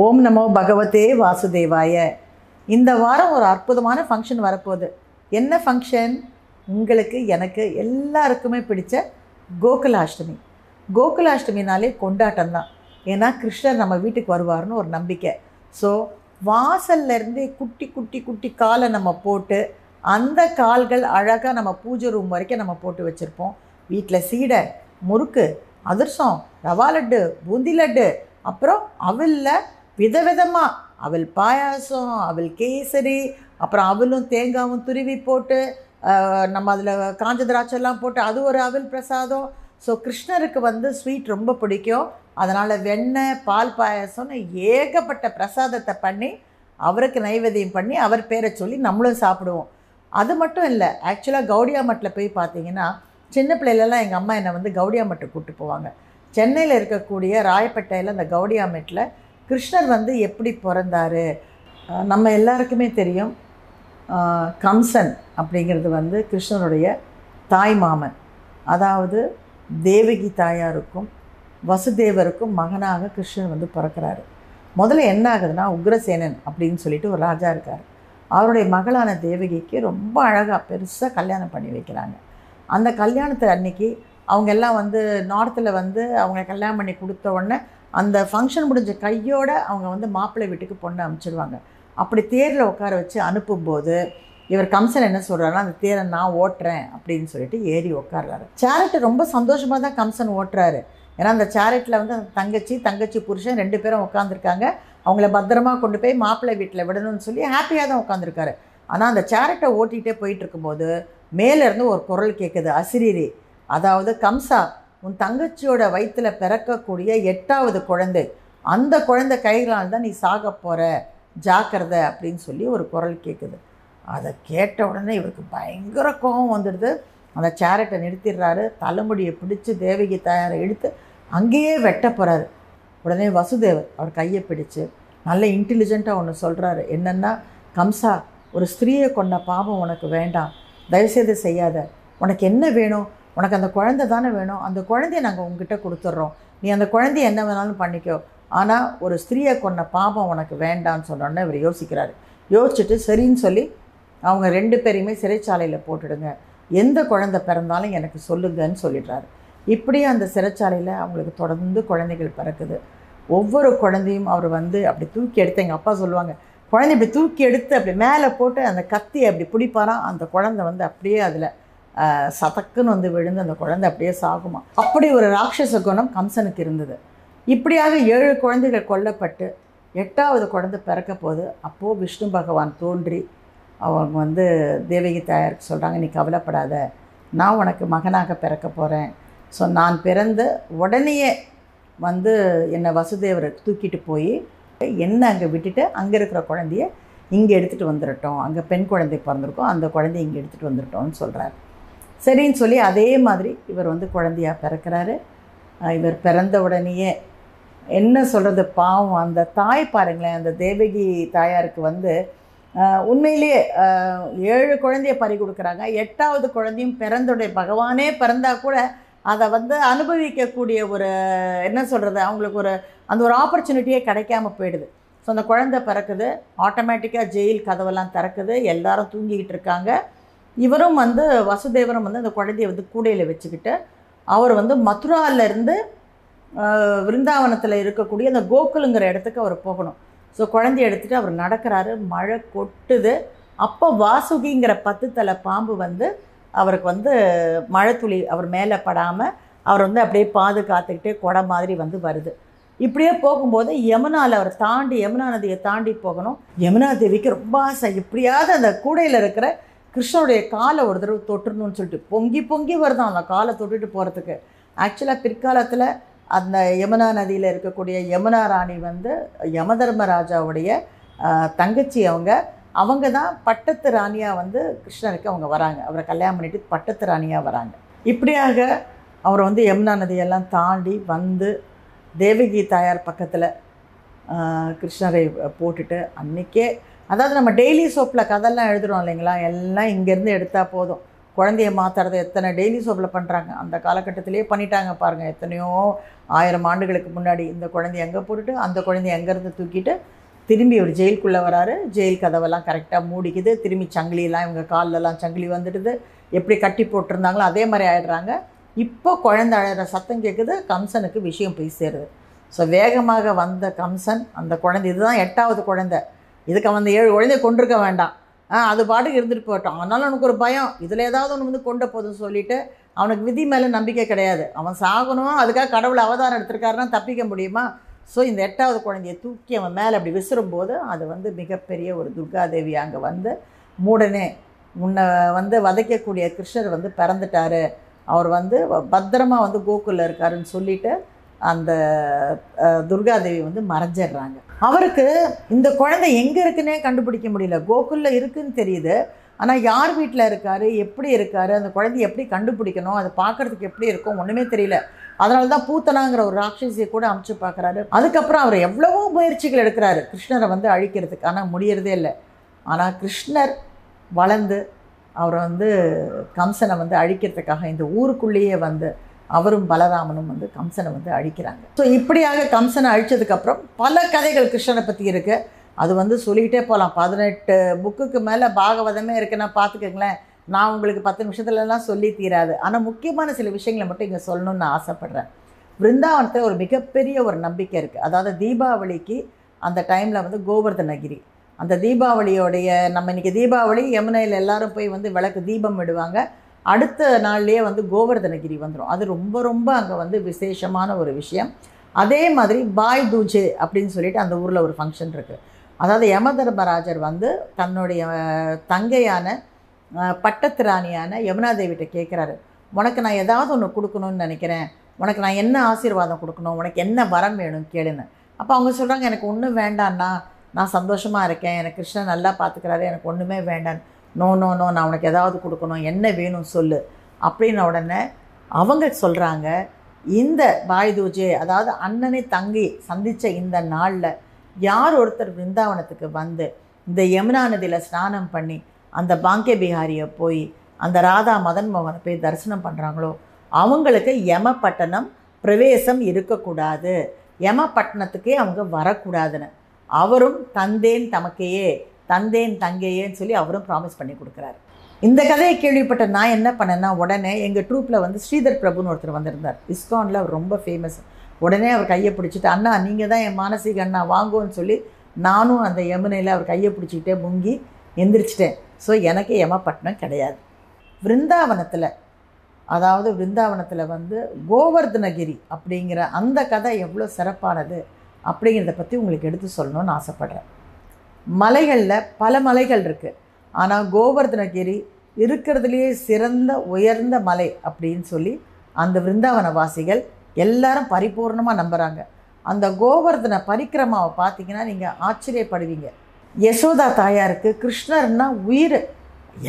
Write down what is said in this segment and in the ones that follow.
ஓம் நமோ பகவதே வாசுதேவாய. இந்த வாரம் ஒரு அற்புதமான ஃபங்க்ஷன் வரப்போகுது. என்ன ஃபங்க்ஷன் உங்களுக்கு எனக்கு எல்லாருக்குமே பிடிச்ச கோகுலாஷ்டமி. கோகுலாஷ்டமினாலே கொண்டாட்டம் தான் ஏன்னா கிருஷ்ணர் நம்ம வீட்டுக்கு வருவார்னு ஒரு நம்பிக்கை. ஸோ வாசல்லேருந்தே குட்டி குட்டி குட்டி காலை நம்ம போட்டு அந்த கால்கள் அழகாக நம்ம பூஜை ரூம் வரைக்கும் நம்ம போட்டு வச்சுருப்போம். வீட்டில் சீடை முறுக்கு அதிர்சம் ரவா லட்டு பூந்தி லட்டு அப்புறம் அவலில் விதவிதமாக அவள் பாயாசம் அவள் கேசரி அப்புறம் அவளும் தேங்காவும் துருவி போட்டு நம்ம அதில் காஞ்ச திராட்சைலாம் போட்டு அது ஒரு அவல் பிரசாதம். ஸோ கிருஷ்ணருக்கு வந்து ஸ்வீட் ரொம்ப பிடிக்கும். அதனால் வெண்ணெய் பால் பாயாசம்னு ஏகப்பட்ட பிரசாதத்தை பண்ணி அவருக்கு நைவேத்தியம் பண்ணி அவர் பேரை சொல்லி நம்மளும் சாப்பிடுவோம். அது மட்டும் இல்லை ஆக்சுவலாக கவுடியா மட்டில் போய் பார்த்தீங்கன்னா சின்ன பிள்ளையிலலாம் எங்கள் அம்மா என்னை வந்து கவுடியா மட்டு கூப்பிட்டு போவாங்க. சென்னையில் இருக்கக்கூடிய ராயப்பேட்டையில் அந்த கவுடியா மட்டில் கிருஷ்ணர் வந்து எப்படி பிறந்தாரு? நம்ம எல்லாருக்குமே தெரியும். கம்சன் அப்படிங்கிறது வந்து கிருஷ்ணனுடைய தாய் மாமன். அதாவது தேவகி தாயாருக்கும் வசுதேவருக்கும் மகனாக கிருஷ்ணன் வந்து பிறக்கிறாரு. முதல்ல என்ன ஆகுதுன்னா உக்ரசேனன் அப்படின்னு சொல்லிட்டு ஒரு ராஜா இருக்கார். அவருடைய மகளான தேவகிக்கு ரொம்ப அழகாக பெருசாக கல்யாணம் பண்ணி வைக்கிறாங்க. அந்த கல்யாணத்தை அன்னைக்கு அவங்க எல்லாம் வந்து நார்த்தில் வந்து அவங்க கல்யாணம் பண்ணி கொடுத்த உடனே அந்த ஃபங்க்ஷன் முடிஞ்ச கையோடு அவங்க வந்து மாப்பிள்ளை வீட்டுக்கு பொண்ணை அனுப்பிச்சிடுவாங்க அப்படி தேரில் உட்கார வச்சு அனுப்பும்போது இவர் கம்சன் என்ன சொல்கிறாருன்னா அந்த தேரை நான் ஓட்டுறேன் அப்படின்னு சொல்லிட்டு ஏறி உட்கார்றாரு. சேரட்டு ரொம்ப சந்தோஷமாக தான் கம்சன் ஓட்டுறாரு. ஏன்னா அந்த சேரட்டில் வந்து அந்த தங்கச்சி தங்கச்சி புருஷன் ரெண்டு பேரும் உட்காந்துருக்காங்க அவங்கள பத்திரமா கொண்டு போய் மாப்பிள்ளை வீட்டில் விடணும்னு சொல்லி ஹாப்பியாக தான் உட்காந்துருக்காரு ஆனால் அந்த சேரட்டை ஓட்டிகிட்டே போயிட்டு இருக்கும்போது மேலேருந்து ஒரு குரல் கேட்குது அசிரீரி. அதாவது கம்சா உன் தங்கச்சியோட வயிற்றில் பிறக்கக்கூடிய எட்டாவது குழந்தை. அந்த குழந்தை கைகளால் தான் நீ சாக போகிற ஜாக்கிரதை அப்படின்னு சொல்லி ஒரு குரல் கேட்குது அதை கேட்ட உடனே இவருக்கு பயங்கர கோபம் வந்துடுது. அந்த சேரட்டை நிறுத்திடுறாரு. தலைமுடியை பிடிச்சி தேவகி தயாரை இழுத்து அங்கேயே வெட்ட போகிறாரு உடனே வசுதேவர் அவர் கையை பிடிச்சு நல்ல இன்டெலிஜென்ட்டாக ஒன்று சொல்கிறாரு என்னென்னா கம்சா ஒரு ஸ்திரீயை கொண்ட பாவம் உனக்கு வேண்டாம். தயவுசெய்து செய்யாத. உனக்கு என்ன வேணும்? உனக்கு அந்த குழந்தை தானே வேணும். அந்த குழந்தைய நாங்கள் உங்ககிட்ட கொடுத்துட்றோம் நீ அந்த குழந்தைய என்ன வேணாலும் பண்ணிக்கோ. ஆனால் ஒரு ஸ்திரீயை கொண்ட பாபம் உனக்கு வேண்டாம்னு சொன்னோன்னே இவர் யோசிக்கிறாரு. யோசிச்சுட்டு சரின்னு சொல்லி அவங்க ரெண்டு பேரையுமே சிறைச்சாலையில் போட்டுடுங்க. எந்த குழந்தை பிறந்தாலும் எனக்கு சொல்லுங்கன்னு சொல்லிடுறாரு. இப்படியே அந்த சிறைச்சாலையில் அவங்களுக்கு தொடர்ந்து குழந்தைகள் பிறக்குது. ஒவ்வொரு குழந்தையும் அவர் வந்து அப்படி தூக்கி எடுத்து எங்கள் அப்பா சொல்லுவாங்க குழந்தை இப்படி தூக்கி எடுத்து அப்படி மேலே போட்டு அந்த கத்தியை அப்படி பிடிப்பாராம். அந்த குழந்தை வந்து அப்படியே அதில் சதக்குன்னு வந்து விழுந்து அந்த குழந்தை அப்படியே சாகுமா? அப்படி ஒரு ராட்சச குணம் கம்சனுக்கு இருந்தது. இப்படியாக ஏழு குழந்தைகள் கொல்லப்பட்டு எட்டாவது குழந்தை பிறக்க போது அப்போது விஷ்ணு பகவான் தோன்றி அவங்க வந்து தேவகி தாயாருக்கு சொல்கிறாங்க நீ கவலைப்படாத. நான் உனக்கு மகனாக பிறக்க போகிறேன் ஸோ நான் பிறந்த உடனேயே வந்து என்னை வசுதேவரை தூக்கிட்டு போய் என்ன அங்கே விட்டுட்டு அங்கே இருக்கிற குழந்தைய இங்கே எடுத்துகிட்டு வந்துடட்டும் அங்கே பெண் குழந்தை பிறந்திருக்கோம். அந்த குழந்தைய இங்கே எடுத்துகிட்டு வந்துடட்டோம்னு சொல்கிறார் சரின்னு சொல்லி அதே மாதிரி இவர் வந்து குழந்தையாக பிறக்கிறாரு. இவர் பிறந்த உடனேயே என்ன சொல்கிறது பாவம். அந்த தாய் பாருங்களேன் அந்த தேவகி தாயாருக்கு வந்து உண்மையிலேயே ஏழு குழந்தைய பறி கொடுக்குறாங்க. எட்டாவது குழந்தையும் பிறந்துடைய பகவானே பிறந்தா கூட அதை வந்து அனுபவிக்கக்கூடிய ஒரு என்ன சொல்கிறது அவங்களுக்கு ஒரு அந்த ஒரு ஆப்பர்ச்சுனிட்டியே கிடைக்காம போயிடுது. ஸோ அந்த குழந்தை பிறக்குது. ஆட்டோமேட்டிக்காக ஜெயில் கதவெல்லாம் திறக்குது. எல்லாரும் தூங்கிக்கிட்டு இருக்காங்க. இவரும் வந்து வசுதேவரும் வந்து அந்த குழந்தைய வந்து கூடையில் வச்சுக்கிட்டு அவர் வந்து மதுராவிலேருந்து விருந்தாவனத்தில் இருக்கக்கூடிய அந்த கோகுலுங்கிற இடத்துக்கு அவர் போகணும். ஸோ குழந்தைய எடுத்துகிட்டு அவர் நடக்கிறாரு. மழை கொட்டுது. அப்போ வாசுகிங்கிற பத்து தலை பாம்பு வந்து அவருக்கு வந்து மழை துளி அவர் மேலே படாமல் அவர் வந்து அப்படியே பாதுகாத்துக்கிட்டே கொடை மாதிரி வந்து வருது. இப்படியே போகும்போது யமுனாவில் அவர் தாண்டி யமுனா நதியை தாண்டி போகணும். யமுனா தேவிக்கு ரொம்ப ஆசை. எப்படியாவது அந்த கூடையில் இருக்கிற கிருஷ்ணனுடைய காலை ஒரு தடவை தொட்டுறணும்னு சொல்லிட்டு பொங்கி பொங்கி வருதான் அந்த காலை தொட்டுட்டு போகிறதுக்கு ஆக்சுவலாக பிற்காலத்தில் அந்த யமுனா நதியில் இருக்கக்கூடிய யமுனா ராணி வந்து யமதர்மராஜாவுடைய தங்கச்சி அவங்க. அவங்க தான் பட்டத்து ராணியாக வந்து கிருஷ்ணருக்கு அவங்க வராங்க. அவரை கல்யாணம் பண்ணிட்டு பட்டத்து ராணியாக வராங்க. இப்படியாக அவர் வந்து யமுனா நதியெல்லாம் தாண்டி வந்து தேவகி தாயார் பக்கத்தில் கிருஷ்ணரை போட்டுட்டு அன்றைக்கே அதாவது நம்ம டெய்லி சோப்பில் கதெல்லாம் எழுதுகிறோம் இல்லைங்களா? எல்லாம் இங்கேருந்து எடுத்தால் போதும். குழந்தைய மாற்றுறது எத்தனை டெய்லி சோப்பில் பண்ணுறாங்க அந்த காலகட்டத்திலே பண்ணிட்டாங்க பாருங்கள் எத்தனையோ ஆயிரம் ஆண்டுகளுக்கு முன்னாடி இந்த குழந்தைய எங்கே போட்டுட்டு அந்த குழந்தைய எங்கேருந்து தூக்கிட்டு திரும்பி ஒரு ஜெயிலுக்குள்ளே வராரு. ஜெயில் கதவெல்லாம் கரெக்டாக மூடிக்குது. திரும்பி சங்கிலியெல்லாம் இவங்க கால்லெல்லாம் சங்கிலி வந்துடுது. எப்படி கட்டி போட்டிருந்தாங்களோ அதே மாதிரி ஆயிடுறாங்க. இப்போ குழந்தை அழகிற சத்தம் கேட்குது கம்சனுக்கு விஷயம் போய் சேருது. ஸோ வேகமாக வந்த கம்சன் அந்த குழந்தை இதுதான் எட்டாவது குழந்தை. இதுக்கு அவன் அந்த ஏழு குழந்தைய கொண்டிருக்க வேண்டாம். ஆ அது பாட்டுக்கு இருந்துட்டு போட்டோம் அதனால அவனுக்கு ஒரு பயம். இதில் ஏதாவது ஒன்று வந்து கொண்ட போதுன்னு சொல்லிட்டு அவனுக்கு விதி மேலே நம்பிக்கை கிடையாது. அவன் சாகணும். அதுக்காக கடவுள் அவதாரம் எடுத்திருக்காருன்னா தப்பிக்க முடியுமா? ஸோ இந்த எட்டாவது குழந்தைய தூக்கி அவன் மேலே அப்படி விசிறும்போது அது வந்து மிகப்பெரிய ஒரு துர்காதேவி அங்கே வந்து மூடனே முன்னை வந்து வதைக்கக்கூடிய கிருஷ்ணர் வந்து பிறந்துட்டாரு. அவர் வந்து பத்திரமா வந்து கோகுலில் இருக்காருன்னு சொல்லிட்டு அந்த துர்காதேவி வந்து மறைஞ்சிடுறாங்க. அவருக்கு இந்த குழந்தை எங்கே இருக்குன்னே கண்டுபிடிக்க முடியல. கோகுலில் இருக்குன்னு தெரியுது. ஆனால் யார் வீட்டில் இருக்காரு? எப்படி இருக்காரு? அந்த குழந்தைய எப்படி கண்டுபிடிக்கணும்? அதை பார்க்கறதுக்கு எப்படி இருக்கும்? ஒன்றுமே தெரியல. அதனால தான் பூத்தனாங்கிற ஒரு ராட்சசியை கூட அமைச்சு பார்க்குறாரு. அதுக்கப்புறம் அவர் எவ்வளவோ முயற்சிகள் எடுக்கிறாரு. கிருஷ்ணரை வந்து அழிக்கிறதுக்கு. ஆனால் முடியறதே இல்லை. ஆனால் கிருஷ்ணர் வளர்ந்து அவரை வந்து கம்சனை வந்து அழிக்கிறதுக்காக இந்த ஊருக்குள்ளேயே வந்து அவரும் பலராமனும் வந்து கம்சனை வந்து அழிக்கிறாங்க. ஸோ இப்படியாக கம்சனை அழிச்சதுக்கப்புறம் பல கதைகள் கிருஷ்ணனை பற்றி இருக்குது அது வந்து சொல்லிக்கிட்டே போகலாம் பதினெட்டு புக்குக்கு மேலே பாகவதமே இருக்குன்னா பார்த்துக்கங்களேன். நான் உங்களுக்கு பத்து நிமிஷத்துலலாம் சொல்லி தீராது. ஆனால் முக்கியமான சில விஷயங்களை மட்டும் இங்கே சொல்லணும்னு நான் ஆசைப்பட்றேன். பிருந்தாவனத்தில் ஒரு மிகப்பெரிய ஒரு நம்பிக்கை இருக்குது அதாவது தீபாவளிக்கு அந்த டைமில் வந்து கோவர்தனகிரி அந்த தீபாவளியோடைய நம்ம இன்றைக்கி தீபாவளி யமுனையில் எல்லாரும் போய் வந்து விளக்கு தீபம் விடுவாங்க. அடுத்த நாள்லேயே வந்து கோவர்தனகிரி வந்துடும் அது ரொம்ப ரொம்ப அங்கே வந்து விசேஷமான ஒரு விஷயம். அதே மாதிரி பாய் தூஜே அப்படின்னு சொல்லிட்டு அந்த ஊரில் ஒரு ஃபங்க்ஷன் இருக்குது அதாவது யம தர்மராஜர் வந்து தன்னுடைய தங்கையான அஹ், பட்டத்து ராணியான யமுனாதேவிட்ட கேட்குறாரு உனக்கு நான் ஏதாவது ஒன்று கொடுக்கணும்னு நினைக்கிறேன். உனக்கு நான் என்ன ஆசீர்வாதம் கொடுக்கணும்? உனக்கு என்ன வரம் வேணும்? கேளுன்னு. அப்போ அவங்க சொல்கிறாங்க எனக்கு ஒன்றும் வேண்டான்னா நான் சந்தோஷமாக இருக்கேன். எனக்கு கிருஷ்ணன் நல்லா பார்த்துக்கிறாரு எனக்கு ஒன்றுமே வேண்டான்னு நோ நோ நோ நான் உனக்கு ஏதாவது கொடுக்கணும் என்ன வேணும் சொல்லு. அப்படின்ன உடனே அவங்க சொல்கிறாங்க இந்த பாய்தூஜே அதாவது அண்ணனை தங்கி சந்தித்த இந்த நாளில் யார் ஒருத்தர் பிருந்தாவனத்துக்கு வந்து இந்த யமுனா நதியில் ஸ்நானம் பண்ணி அந்த பாங்கே பிஹாரியை போய் அந்த ராதா மதன் மோகனை போய் தரிசனம் பண்ணுறாங்களோ அவங்களுக்கு யமபட்டணம் பிரவேசம் இருக்கக்கூடாது. யமபட்டணத்துக்கே அவங்க வரக்கூடாதுன்னு. அவரும் தந்தேன் தமக்கையே தந்தேன் தங்கையேன்னு சொல்லி அவரும் ப்ராமிஸ் பண்ணி கொடுக்குறாரு. இந்த கதையை கேள்விப்பட்ட நான் என்ன பண்ணேன்னா உடனே எங்கள் ட்ரூப்பில் வந்து ஸ்ரீதர் பிரபுன்னு ஒருத்தர் வந்திருந்தார். இஸ்கானில் அவர் ரொம்ப ஃபேமஸ் உடனே அவர் கையை பிடிச்சிட்டு அண்ணா நீங்கள் தான் என் மானசீக அண்ணா வாங்குவோன்னு சொல்லி நானும் அந்த யமுனையில் அவர் கையை பிடிச்சிக்கிட்டே முங்கி எந்திரிச்சிட்டேன். ஸோ எனக்கு யமப்பட்டினம் கிடையாது. விருந்தாவனத்தில் அதாவது விருந்தாவனத்தில் வந்து கோவர்தனகிரி அப்படிங்கிற அந்த கதை எவ்வளோ சிறப்பானது அப்படிங்கிறத பற்றி உங்களுக்கு எடுத்து சொல்லணும்னு ஆசைப்பட்றேன். மலைகளில் பல மலைகள் இருக்குது ஆனால் கோவர்தனகிரி இருக்கிறதுலையே சிறந்த உயர்ந்த மலை அப்படின்னு சொல்லி அந்த விருந்தாவன வாசிகள் எல்லாரும் பரிபூர்ணமாக நம்புகிறாங்க அந்த கோவர்தன பரிக்கிரமாவை பார்த்தீங்கன்னா நீங்கள் ஆச்சரியப்படுவீங்க. யசோதா தாயாருக்கு கிருஷ்ணர்னா உயிர்.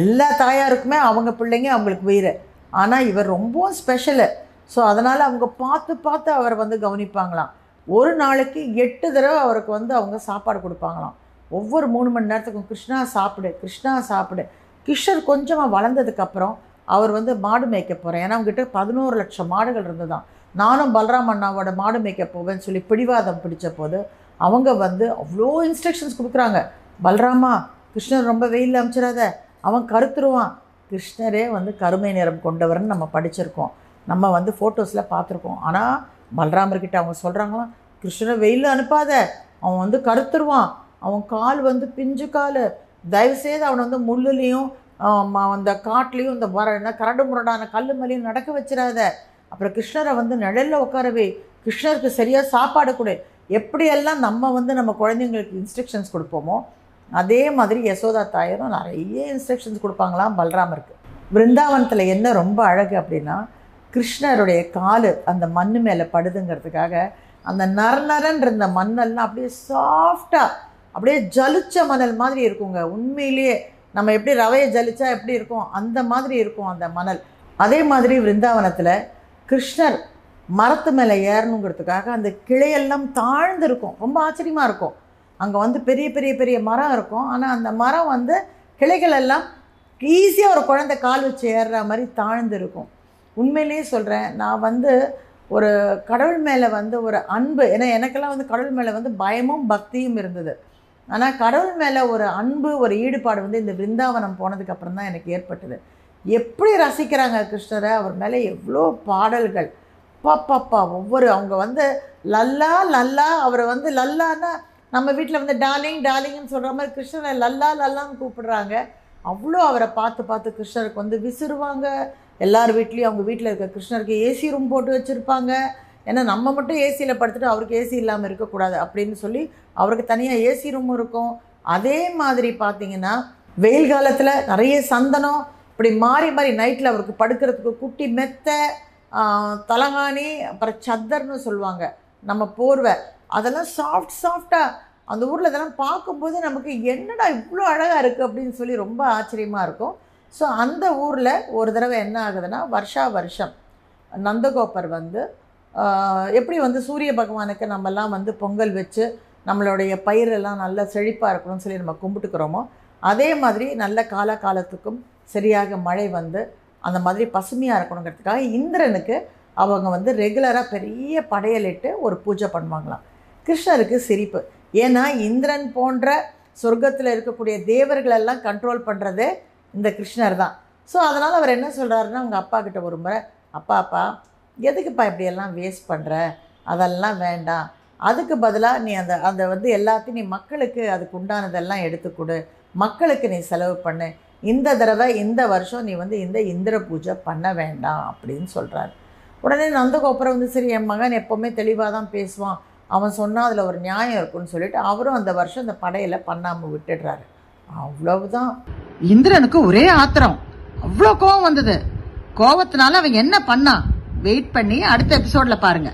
எல்லா தாயாருக்குமே அவங்க பிள்ளைங்க அவங்களுக்கு உயிர். ஆனால் இவர் ரொம்பவும் ஸ்பெஷலு. ஸோ அதனால் அவங்க பார்த்து பார்த்து அவரை வந்து கவனிப்பாங்களாம். ஒரு நாளைக்கு எட்டு தடவை அவருக்கு வந்து அவங்க சாப்பாடு கொடுப்பாங்களாம். ஒவ்வொரு மூணு மணி நேரத்துக்கும் கிருஷ்ணா சாப்பிடு கிருஷ்ணா சாப்பிடு. கிருஷ்ணர் கொஞ்சமாக வளர்ந்ததுக்கப்புறம் அவர் வந்து மாடு மேய்க்க போகிறேன் ஏன்னா அவங்ககிட்ட பதினோரு லட்சம் மாடுகள் இருந்ததுதான் நானும் பலராம் அண்ணாவோட மாடு மேய்க்க போவேன்னு சொல்லி பிடிவாதம் பிடிச்ச போது அவங்க வந்து அவ்வளோ இன்ஸ்ட்ரக்ஷன்ஸ் கொடுக்குறாங்க. பலராமா கிருஷ்ணர் ரொம்ப வெயிலில் அமைச்சிடாத. அவன் கருத்துருவான். கிருஷ்ணரே வந்து கருமை நிறம் கொண்டவர்னு நம்ம படிச்சிருக்கோம். நம்ம வந்து ஃபோட்டோஸில் பார்த்துருக்கோம். ஆனால் பலராமர்கிட்ட அவங்க சொல்கிறாங்களாம் கிருஷ்ணரை வெயிலில் அனுப்பாத. அவன் வந்து கருத்துருவான். அவன் கால் வந்து பிஞ்சு கால். தயவுசெய்து அவனை வந்து முள்ளுலேயும் அந்த காட்டிலையும் இந்த வர என்ன கரடு முரடான கல் மேலேயும் நடக்க வச்சிடாத. அப்புறம் கிருஷ்ணரை வந்து நிழலில் உட்காரவே கிருஷ்ணருக்கு சரியாக சாப்பாடு கொடு. எப்படியெல்லாம் நம்ம வந்து நம்ம குழந்தைங்களுக்கு இன்ஸ்ட்ரக்ஷன்ஸ் கொடுப்போமோ அதே மாதிரி யசோதா தாயரும் நிறைய இன்ஸ்ட்ரக்ஷன்ஸ் கொடுப்பாங்களாம் பலராமருக்கு. பிருந்தாவனத்தில் என்ன ரொம்ப அழகு அப்படின்னா கிருஷ்ணருடைய கால் அந்த மண் மேலே படுதுங்கிறதுக்காக அந்த நர நரன் இருந்த மண்ணெல்லாம் அப்படியே சாஃப்டாக அப்படியே ஜலிச்ச மணல் மாதிரி இருக்குங்க. உண்மையிலேயே நம்ம எப்படி ரவையை ஜலிச்சா எப்படி இருக்கும்? அந்த மாதிரி இருக்கும் அந்த மணல். அதே மாதிரி விருந்தாவனத்தில் கிருஷ்ணர் மரத்து மேலே ஏறணுங்கிறதுக்காக அந்த கிளையெல்லாம் தாழ்ந்து இருக்கும் ரொம்ப ஆச்சரியமாக இருக்கும். அங்கே வந்து பெரிய பெரிய பெரிய மரம் இருக்கும். ஆனால் அந்த மரம் வந்து கிளைகள் எல்லாம் ஈஸியாக ஒரு குழந்தை கால் வச்சு ஏறுற மாதிரி தாழ்ந்து இருக்கும் உண்மையிலேயே சொல்கிறேன் நான் வந்து ஒரு கடவுள் மேலே வந்து ஒரு அன்பு ஏன்னா எனக்கெல்லாம் வந்து கடவுள் மேலே வந்து பயமும் பக்தியும் இருந்தது. ஆனால் கடவுள் மேலே ஒரு அன்பு ஒரு ஈடுபாடு வந்து இந்த பிருந்தாவனம் போனதுக்கு அப்புறம் தான் எனக்கு ஏற்பட்டது. எப்படி ரசிக்கிறாங்க கிருஷ்ணரை? அவர் மேலே எவ்வளோ பாடல்கள். பாப்பாப்பா ஒவ்வொரு அவங்க வந்து லல்லா லல்லா அவரை வந்து லல்லான்னா நம்ம வீட்டில் வந்து டார்லிங் டார்லிங்னு சொல்கிற மாதிரி கிருஷ்ணரை லல்லா லல்லான்னு கூப்பிடுறாங்க. அவ்வளோ அவரை பார்த்து பார்த்து கிருஷ்ணருக்கு வந்து விசிறுவாங்க. எல்லார் வீட்லேயும் அவங்க வீட்டில் இருக்க கிருஷ்ணருக்கு ஏசி ரூம் போட்டு வச்சுருப்பாங்க. ஏன்னா நம்ம மட்டும் ஏசியில் படுத்துட்டு அவருக்கு ஏசி இல்லாமல் இருக்கக்கூடாது அப்படின்னு சொல்லி அவருக்கு தனியாக ஏசி ரூமும் இருக்கும். அதே மாதிரி பார்த்தீங்கன்னா வெயில் காலத்தில் நிறைய சந்தனம் இப்படி மாறி மாறி நைட்டில் அவருக்கு படுக்கிறதுக்கு குட்டி மெத்தை தலகாணி அப்புறம் சத்தர்னு சொல்லுவாங்க நம்ம போர்வை. அதெல்லாம் சாஃப்ட் சாஃப்டாக அந்த ஊரில் இதெல்லாம் பார்க்கும்போது நமக்கு என்னடா இவ்வளோ அழகாக இருக்குது அப்படின்னு சொல்லி ரொம்ப ஆச்சரியமாக இருக்கும். ஸோ அந்த ஊரில் ஒரு தடவை என்ன ஆகுதுன்னா வருஷா வருஷம் நந்தகோபர் வந்து எப்படி வந்து சூரிய பகவானுக்கு நம்மலாம் வந்து பொங்கல் வச்சு நம்மளுடைய பயிரெல்லாம் நல்லா செழிப்பாக இருக்கணும்னு சொல்லி நம்ம கும்பிட்டுக்கிறோமோ அதே மாதிரி நல்ல கால காலத்துக்கும் சரியாக மழை வந்து அந்த மாதிரி பசுமையாக இருக்கணுங்கிறதுக்காக இந்திரனுக்கு அவங்க வந்து ரெகுலராக பெரிய படையலிட்டு ஒரு பூஜை பண்ணுவாங்களாம். கிருஷ்ணருக்கு சிரிப்பு. ஏன்னா இந்திரன் போன்ற சொர்க்கத்தில் இருக்கக்கூடிய தேவர்களெல்லாம் கண்ட்ரோல் பண்ணுறது இந்த கிருஷ்ணர் தான். ஸோ அதனால் அவர் என்ன சொல்கிறாருன்னா அவங்க அப்பா கிட்ட ஒரு முறை அப்பா அப்பா எதுக்குப்பா இப்படியெல்லாம் வேஸ்ட் பண்ணுற அதெல்லாம் வேண்டாம். அதுக்கு பதிலாக நீ அந்த அந்த வந்து எல்லாத்தையும் நீ மக்களுக்கு அதுக்கு உண்டானதெல்லாம் எடுத்து கொடு. மக்களுக்கு நீ செலவு பண்ணு. இந்த தடவை இந்த வருஷம் நீ வந்து இந்த இந்திர பூஜை பண்ண வேண்டாம் அப்படின்னு சொல்கிறாரு உடனே நந்தகோபுரம் வந்து சரி என் மகன் எப்போவுமே தெளிவாக தான் பேசுவான். அவன் சொன்னால் அதில் ஒரு நியாயம் இருக்குன்னு சொல்லிட்டு அவரும் அந்த வருஷம் அந்த படையில் பண்ணாமல் விட்டுடுறாரு. அவ்வளவுதான். இந்திரனுக்கு ஒரே ஆத்திரம். அவ்வளோ கோவம் வந்தது. கோவத்தினால அவன் என்ன பண்ணான்? வெயிட் பண்ணி அடுத்த எபிசோட்ல பாருங்க.